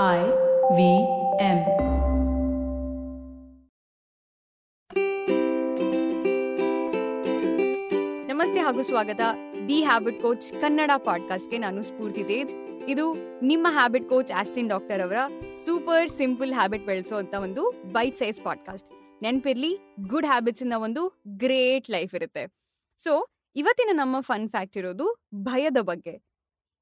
I V M. ನಮಸ್ತೆ ಹಾಗೂ ಸ್ವಾಗತ. ದಿ ಹ್ಯಾಬಿಟ್ ಕೋಚ್ ಕನ್ನಡ ಪಾಡ್ಕಾಸ್ಟ್ಗೆ ನಾನು ಸ್ಫೂರ್ತಿ ತೇಜ್. ಇದು ನಿಮ್ಮ ಹ್ಯಾಬಿಟ್ ಕೋಚ್ ಆಸ್ಟಿನ್ ಡಾಕ್ಟರ್ ಅವರ ಸೂಪರ್ ಸಿಂಪಲ್ ಹ್ಯಾಬಿಟ್ ಬೆಳೆಸೋ ಅಂತ ಒಂದು ಬೈಟ್ ಸೈಜ್ ಪಾಡ್ಕಾಸ್ಟ್. ನೆನ್ಪಿರ್ಲಿ ಗುಡ್ ಹ್ಯಾಬಿಟ್ಸ್ ಇಂದ ಒಂದು ಗ್ರೇಟ್ ಲೈಫ್ ಇರುತ್ತೆ. ಸೊ ಇವತ್ತಿನ ನಮ್ಮ ಫನ್ ಫ್ಯಾಕ್ಟ್ ಇರೋದು ಭಯದ ಬಗ್ಗೆ.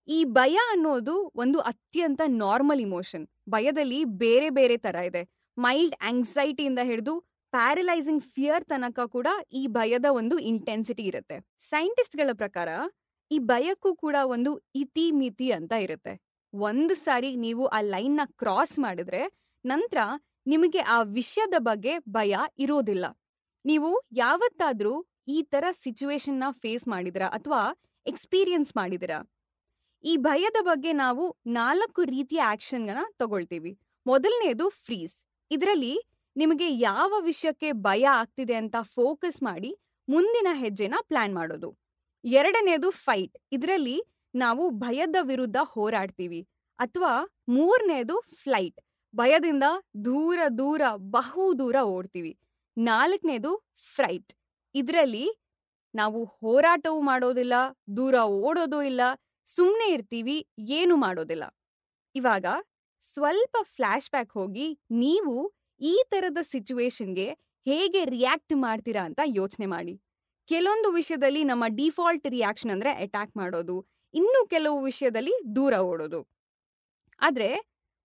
ಈ ಭಯ ಅನ್ನೋದು ಒಂದು ಅತ್ಯಂತ ನಾರ್ಮಲ್ ಇಮೋಷನ್ ಭಯದಲ್ಲಿ ಬೇರೆ ಬೇರೆ ತರ ಇದೆ. ಮೈಲ್ಡ್ ಆಂಗ್ಸೈಟಿಯಿಂದ ಹಿಡಿದು ಪ್ಯಾರಲೈಸಿಂಗ್ ಫಿಯರ್ ತನಕ ಕೂಡ ಈ ಭಯದ ಒಂದು ಇಂಟೆನ್ಸಿಟಿ ಇರುತ್ತೆ. ಸೈಂಟಿಸ್ಟ್ಗಳ ಪ್ರಕಾರ ಈ ಭಯಕ್ಕೂ ಕೂಡ ಒಂದು ಇತಿ ಮಿತಿ ಅಂತ ಇರುತ್ತೆ. ಒಂದು ಸಾರಿ ನೀವು ಆ ಲೈನ್ನ ಕ್ರಾಸ್ ಮಾಡಿದ್ರೆ ನಂತರ ನಿಮಗೆ ಆ ವಿಷಯದ ಬಗ್ಗೆ ಭಯ ಇರೋದಿಲ್ಲ. ನೀವು ಯಾವತ್ತಾದ್ರೂ ಈ ತರ ನ ಫೇಸ್ ಮಾಡಿದಿರಾ ಅಥವಾ ಎಕ್ಸ್ಪೀರಿಯನ್ಸ್ ಮಾಡಿದಿರಾ ಈ ಭಯದ ಬಗ್ಗೆ ನಾವು ನಾಲ್ಕು ರೀತಿಯ ಆಕ್ಷನ್ಗಳನ್ನ ತಗೊಳ್ತೀವಿ. ಮೊದಲನೇದು ಫ್ರೀಸ್ ಇದರಲ್ಲಿ ನಿಮಗೆ ಯಾವ ವಿಷಯಕ್ಕೆ ಭಯ ಆಗ್ತಿದೆ ಅಂತ ಫೋಕಸ್ ಮಾಡಿ ಮುಂದಿನ ಹೆಜ್ಜೆನ ಪ್ಲಾನ್ ಮಾಡೋದು. ಎರಡನೇದು ಫೈಟ್. ಇದರಲ್ಲಿ ನಾವು ಭಯದ ವಿರುದ್ಧ ಹೋರಾಡ್ತೀವಿ. ಅಥವಾ ಮೂರನೇದು ಫ್ಲೈಟ್. ಭಯದಿಂದ ದೂರ ದೂರ, ಬಹು ದೂರ ಓಡ್ತೀವಿ. ನಾಲ್ಕನೇದು ಫ್ರೈಟ್. ಇದರಲ್ಲಿ ನಾವು ಹೋರಾಟವೂ ಮಾಡೋದಿಲ್ಲ, ದೂರ ಓಡೋದು ಇಲ್ಲ ಸುಮ್ಮನೆ ಇರ್ತೀವಿ, ಏನು ಮಾಡೋದಿಲ್ಲ. ಇವಾಗ ಸ್ವಲ್ಪ ಫ್ಲ್ಯಾಶ್ ಬ್ಯಾಕ್ ಹೋಗಿ ನೀವು ಈ ತರದ ಸಿಚುವೇಶನ್ಗೆ ಹೇಗೆ ರಿಯಾಕ್ಟ್ ಮಾಡ್ತೀರಾ ಅಂತ ಯೋಚನೆ ಮಾಡಿ. ಕೆಲವೊಂದು ವಿಷಯದಲ್ಲಿ ನಮ್ಮ ಡಿಫಾಲ್ಟ್ ರಿಯಾಕ್ಷನ್ ಅಂದ್ರೆ ಅಟ್ಯಾಕ್ ಮಾಡೋದು, ಇನ್ನು ಕೆಲವು ವಿಷಯದಲ್ಲಿ ದೂರ ಓಡೋದು. ಆದ್ರೆ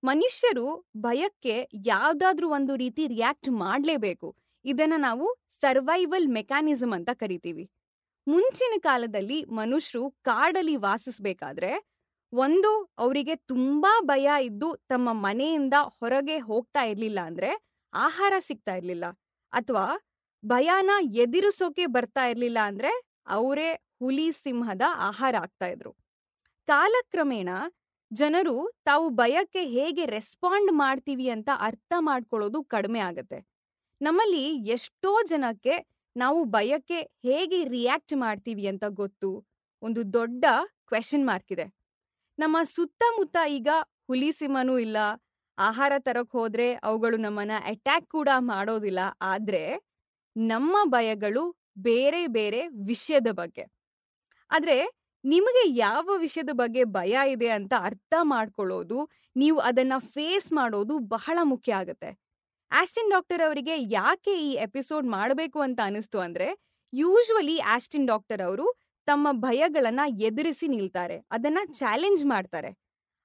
ಮನುಷ್ಯರು ಭಯಕ್ಕೆ ಯಾವ್ದಾದ್ರೂ ಒಂದು ರೀತಿ ರಿಯಾಕ್ಟ್ ಮಾಡಲೇಬೇಕು. ಇದನ್ನ ನಾವು ಸರ್ವೈವಲ್ ಮೆಕ್ಯಾನಿಸಮ್ ಅಂತ ಕರಿತೀವಿ. ಮುಂಚಿನ ಕಾಲದಲ್ಲಿ ಮನುಷ್ಯರು ಕಾಡಲ್ಲಿ ವಾಸಿಸ್ಬೇಕಾದ್ರೆ, ಒಂದು ಅವರಿಗೆ ತುಂಬಾ ಭಯ ಇದ್ದು ತಮ್ಮ ಮನೆಯಿಂದ ಹೊರಗೆ ಹೋಗ್ತಾ ಇರ್ಲಿಲ್ಲ ಅಂದ್ರೆ ಆಹಾರ ಸಿಗ್ತಾ ಇರ್ಲಿಲ್ಲ. ಅಥವಾ ಭಯನ ಎದುರಿಸೋಕೆ ಬರ್ತಾ ಇರ್ಲಿಲ್ಲ ಅಂದ್ರೆ ಅವರೇ ಹುಲಿ ಸಿಂಹದ ಆಹಾರ ಆಗ್ತಾ ಇದ್ರು. ಕಾಲಕ್ರಮೇಣ ಜನರು ತಾವು ಭಯಕ್ಕೆ ಹೇಗೆ ರೆಸ್ಪಾಂಡ್ ಮಾಡ್ತೀವಿ ಅಂತ ಅರ್ಥ ಮಾಡ್ಕೊಳ್ಳೋದು ಕಡಿಮೆ ಆಗತ್ತೆ. ನಮ್ಮಲ್ಲಿ ಎಷ್ಟೋ ಜನಕ್ಕೆ ನಾವು ಭಯಕ್ಕೆ ಹೇಗೆ ರಿಯಾಕ್ಟ್ ಮಾಡ್ತೀವಿ ಅಂತ ಗೊತ್ತು? ಒಂದು ದೊಡ್ಡ ಕ್ವೆಶನ್ ಮಾರ್ಕ್ ಇದೆ. ನಮ್ಮ ಸುತ್ತಮುತ್ತ ಈಗ ಹುಲಿ ಸಿಂಹನೂ ಇಲ್ಲ. ಆಹಾರ ತರಕ್ ಹೋದ್ರೆ ಅವುಗಳು ನಮ್ಮನ್ನ ಅಟ್ಯಾಕ್ ಕೂಡ ಮಾಡೋದಿಲ್ಲ. ಆದ್ರೆ ನಮ್ಮ ಭಯಗಳು ಬೇರೆ ಬೇರೆ ವಿಷಯದ ಬಗ್ಗೆ. ಆದ್ರೆ ನಿಮಗೆ ಯಾವ ವಿಷಯದ ಬಗ್ಗೆ ಭಯ ಇದೆ ಅಂತ ಅರ್ಥ ಮಾಡ್ಕೊಳ್ಳೋದು, ನೀವು ಅದನ್ನ ಫೇಸ್ ಮಾಡೋದು ಬಹಳ ಮುಖ್ಯ ಆಗುತ್ತೆ. ಆಸ್ಟಿನ್ ಡಾಕ್ಟರ್ ಅವರಿಗೆ ಯಾಕೆ ಈ ಎಪಿಸೋಡ್ ಮಾಡಬೇಕು ಅಂತ ಅನಿಸ್ತು ಅಂದ್ರೆ, ಯೂಶ್ವಲಿ ಆಸ್ಟಿನ್ ಡಾಕ್ಟರ್ ಅವರು ತಮ್ಮ ಭಯಗಳನ್ನ ಎದುರಿಸಿ ನಿಲ್ತಾರೆ, ಅದನ್ನ ಚಾಲೆಂಜ್ ಮಾಡ್ತಾರೆ.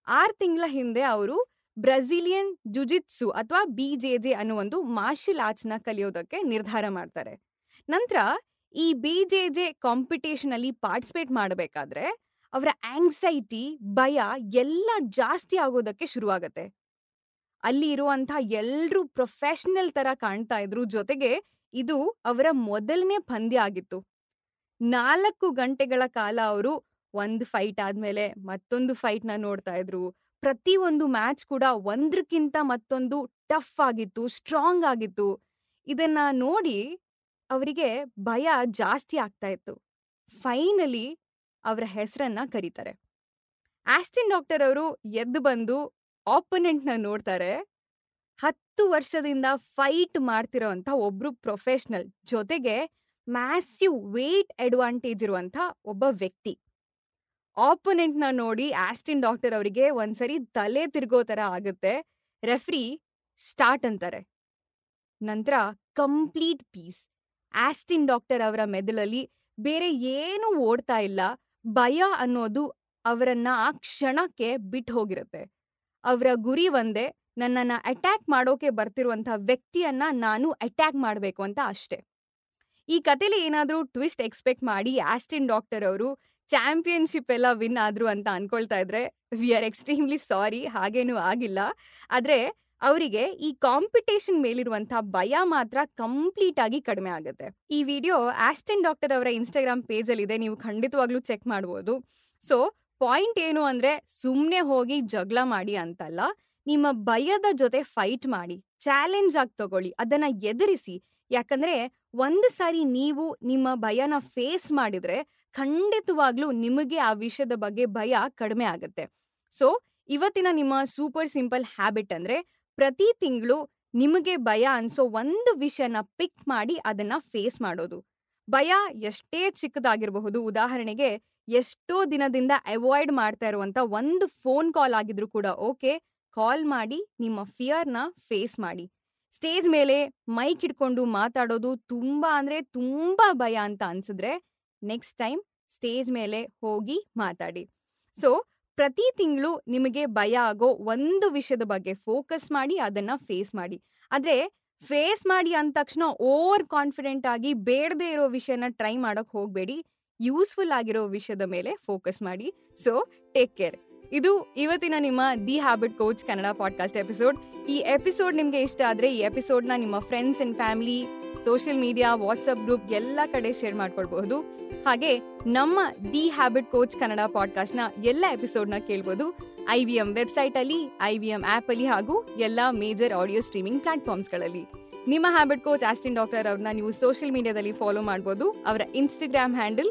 ಆರ್ ತಿಂಗಳ ಹಿಂದೆ ಅವರು ಬ್ರೆಜಿಲಿಯನ್ ಜುಜಿತ್ಸು ಅಥವಾ ಬಿ ಜೆ ಜೆ ಅನ್ನೋ ಒಂದು ಮಾರ್ಷಲ್ ಆರ್ಟ್ಸ್ನ ಕಲಿಯೋದಕ್ಕೆ ನಿರ್ಧಾರ ಮಾಡ್ತಾರೆ. ನಂತರ ಈ ಬಿ ಜೆ ಜೆ ಕಾಂಪಿಟೇಷನ್ ಅಲ್ಲಿ ಪಾರ್ಟಿಸಿಪೇಟ್ ಮಾಡಬೇಕಾದ್ರೆ, ಅವರ ಆಂಗ್ಸೈಟಿ, ಭಯ ಎಲ್ಲ ಜಾಸ್ತಿ ಆಗೋದಕ್ಕೆ ಶುರುವಾಗತ್ತೆ. ಅಲ್ಲಿ ಇರುವಂತ ಎಲ್ರೂ ಪ್ರೊಫೆಷನಲ್ ತರ ಕಾಣ್ತಾ ಇದ್ರು ಜೊತೆಗೆ ಇದು ಅವರ ಮೊದಲನೇ ಪಂದ್ಯ ಆಗಿತ್ತು. ನಾಲ್ಕು ಗಂಟೆಗಳ ಕಾಲ ಅವರು ಒಂದು ಫೈಟ್ ಆದ್ಮೇಲೆ ಮತ್ತೊಂದು ಫೈಟ್ನ ನೋಡ್ತಾ ಇದ್ರು. ಪ್ರತಿ ಒಂದು ಮ್ಯಾಚ್ ಕೂಡ ಒಂದ್ರಕ್ಕಿಂತ ಮತ್ತೊಂದು ಟಫ್ ಆಗಿತ್ತು ಸ್ಟ್ರಾಂಗ್ ಆಗಿತ್ತು. ಇದನ್ನ ನೋಡಿ ಅವರಿಗೆ ಭಯ ಜಾಸ್ತಿ ಆಗ್ತಾ ಇತ್ತು. ಫೈನಲಿ ಅವರ ಹೆಸರನ್ನ ಕರೀತಾರೆ. ಆಸ್ಟಿನ್ ಡಾಕ್ಟರ್ ಅವರು ಎದ್ದು ಬಂದು ಆಪೋನೆಂಟ್ನ ನೋಡ್ತಾರೆ. ಹತ್ತು ವರ್ಷದಿಂದ ಫೈಟ್ ಮಾಡ್ತಿರೋಂಥ ಒಬ್ರು ಪ್ರೊಫೆಷನಲ್ ಜೊತೆಗೆ ಮ್ಯಾಸಿವ್ ವೇಟ್ ಅಡ್ವಾಂಟೇಜ್ ಇರುವಂತ ಒಬ್ಬ ವ್ಯಕ್ತಿ. ಆಪೋನೆಂಟ್ನ ನೋಡಿ ಆಸ್ಟಿನ್ ಡಾಕ್ಟರ್ ಅವರಿಗೆ ಒಂದ್ಸರಿ ತಲೆ ತಿರ್ಗೋ ತರ ಆಗುತ್ತೆ. ರೆಫ್ರಿ ಸ್ಟಾರ್ಟ್ ಅಂತಾರೆ. ನಂತರ ಕಂಪ್ಲೀಟ್ ಪೀಸ್. ಆಸ್ಟಿನ್ ಡಾಕ್ಟರ್ ಅವರ ಮೆದುಳಲ್ಲಿ ಬೇರೆ ಏನು ಓಡ್ತಾ ಇಲ್ಲ. ಭಯ ಅನ್ನೋದು ಅವರನ್ನ ಆ ಕ್ಷಣಕ್ಕೆ ಬಿಟ್ಟು ಹೋಗಿರುತ್ತೆ ಅವರ ಗುರಿ ಒಂದೇ, ನನ್ನನ್ನ ಅಟ್ಯಾಕ್ ಮಾಡೋಕೆ ಬರ್ತಿರುವಂಥ ವ್ಯಕ್ತಿಯನ್ನ ನಾನು ಅಟ್ಯಾಕ್ ಮಾಡಬೇಕು ಅಂತ ಅಷ್ಟೇ. ಈ ಕಥೆಲಿ ಏನಾದ್ರೂ ಟ್ವಿಸ್ಟ್ ಎಕ್ಸ್ಪೆಕ್ಟ್ ಮಾಡಿ ಆಸ್ಟಿನ್ ಡಾಕ್ಟರ್ ಅವರು ಚಾಂಪಿಯನ್ಶಿಪ್ ಎಲ್ಲ ವಿನ್ ಆದ್ರು ಅಂತ ಅನ್ಕೊಳ್ತಾ ಇದ್ರೆ ವಿ ಆರ್ ಎಕ್ಸ್ಟ್ರೀಮ್ಲಿ ಸಾರಿ ಹಾಗೇನೂ ಆಗಿಲ್ಲ. ಆದ್ರೆ ಅವರಿಗೆ ಈ ಕಾಂಪಿಟೇಷನ್ ಮೇಲಿರುವಂಥ ಭಯ ಮಾತ್ರ ಕಂಪ್ಲೀಟ್ ಆಗಿ ಕಡಿಮೆ ಆಗುತ್ತೆ. ಈ ವಿಡಿಯೋ ಆಸ್ಟಿನ್ ಡಾಕ್ಟರ್ ಅವರ ಇನ್ಸ್ಟಾಗ್ರಾಮ್ ಪೇಜ್ ಅಲ್ಲಿ ಇದೆ ನೀವು ಖಂಡಿತವಾಗ್ಲೂ ಚೆಕ್ ಮಾಡ್ಬೋದು. ಸೊ ಪಾಯಿಂಟ್ ಏನು ಅಂದ್ರೆ ಸುಮ್ನೆ ಹೋಗಿ ಜಗಳ ಮಾಡಿ ಅಂತಲ್ಲ, ನಿಮ್ಮ ಭಯದ ಜೊತೆ ಫೈಟ್ ಮಾಡಿ, ಚಾಲೆಂಜ್ ಆಗಿ ತಗೊಳ್ಳಿ, ಅದನ್ನ ಎದುರಿಸಿ. ಯಾಕಂದ್ರೆ ಒಂದು ಸಾರಿ ನೀವು ನಿಮ್ಮ ಭಯನ ಫೇಸ್ ಮಾಡಿದ್ರೆ ಖಂಡಿತವಾಗ್ಲೂ ನಿಮಗೆ ಆ ವಿಷಯದ ಬಗ್ಗೆ ಭಯ ಕಡಿಮೆ ಆಗುತ್ತೆ. ಸೊ, ಇವತ್ತಿನ ನಿಮ್ಮ ಸೂಪರ್ ಸಿಂಪಲ್ ಹ್ಯಾಬಿಟ್ ಅಂದ್ರೆ ಪ್ರತಿ ತಿಂಗಳು ನಿಮಗೆ ಭಯ ಅನ್ಸೋ ಒಂದು ವಿಷಯನ ಪಿಕ್ ಮಾಡಿ ಅದನ್ನ ಫೇಸ್ ಮಾಡೋದು. ಭಯ ಎಷ್ಟೇ ಚಿಕ್ಕದಾಗಿರಬಹುದು, ಉದಾಹರಣೆಗೆ ಎಷ್ಟೋ ದಿನದಿಂದ ಅವಾಯ್ಡ್ ಮಾಡ್ತಾ ಇರುವಂತ ಒಂದು ಫೋನ್ ಕಾಲ್ ಆಗಿದ್ರು ಕೂಡ ಓಕೆ, ಕಾಲ್ ಮಾಡಿ, ನಿಮ್ಮ ಫಿಯರ್ನ ಫೇಸ್ ಮಾಡಿ. ಸ್ಟೇಜ್ ಮೇಲೆ ಮೈಕ್ ಹಿಡ್ಕೊಂಡು ಮಾತಾಡೋದು ತುಂಬಾ ಅಂದ್ರೆ ತುಂಬಾ ಭಯ ಅಂತ ಅನ್ಸಿದ್ರೆ ನೆಕ್ಸ್ಟ್ ಟೈಮ್ ಸ್ಟೇಜ್ ಮೇಲೆ ಹೋಗಿ ಮಾತಾಡಿ. ಸೊ, ಪ್ರತಿ ತಿಂಗಳು ನಿಮಗೆ ಭಯ ಆಗೋ ಒಂದು ವಿಷಯದ ಬಗ್ಗೆ ಫೋಕಸ್ ಮಾಡಿ, ಅದನ್ನ ಫೇಸ್ ಮಾಡಿ. ಆದ್ರೆ ಫೇಸ್ ಮಾಡಿ ಅಂದ ತಕ್ಷಣ ಓವರ್ ಕಾನ್ಫಿಡೆಂಟ್ ಆಗಿ ಬೇಡದೇ ಇರೋ ವಿಷಯನ ಟ್ರೈ ಮಾಡೋಕೆ ಹೋಗ್ಬೇಡಿ. ಯೂಸ್ಫುಲ್ ಆಗಿರೋ ವಿಷಯದ ಮೇಲೆ ಫೋಕಸ್ ಮಾಡಿ. ಸೊ ಟೇಕ್ ಕೇರ್ ಇದು ಇವತ್ತಿನ ನಿಮ್ಮ the habit coach Kannada podcast episode ಈ ಎಪಿಸೋಡ್ ನಿಮಗೆ ಇಷ್ಟ ಆದ್ರೆ ಈ ಎಪಿಸೋಡ್ನ ನಿಮ್ಮ friends and family social media WhatsApp group ಎಲ್ಲ ಕಡೆ ಶೇರ್ ಮಾಡ್ಕೊಳ್ಬಹುದು. ಹಾಗೆ ನಮ್ಮ ದಿ ಹ್ಯಾಬಿಟ್ ಕೋಚ್ ಕನ್ನಡ ಪಾಡ್ಕಾಸ್ಟ್ನ ಎಲ್ಲ ಎಪಿಸೋಡ್ನ ಕೇಳ್ಬೋದು. ಐ ವಿ ಎಂ ವೆಬ್ಸೈಟ್ ಅಲ್ಲಿ ಐ ವಿ ಎಂ ಆಪ್ ಅಲ್ಲಿ ಹಾಗೂ ಎಲ್ಲ ಮೇಜರ್ ಆಡಿಯೋ ಸ್ಟ್ರೀಮಿಂಗ್ ಪ್ಲಾಟ್ಫಾರ್ಮ್ಸ್ಗಳಲ್ಲಿ ನಿಮ್ಮ ಹ್ಯಾಬಿಟ್ ಕೋಚ್ ಆಸ್ಟಿನ್ ಡಾಕ್ಟರ್ ಅವ್ರನ್ನ ನೀವು ಸೋಷಿಯಲ್ ಮೀಡಿಯಾದಲ್ಲಿ ಫಾಲೋ ಮಾಡ್ಬೋದು. ಅವರ Instagram handle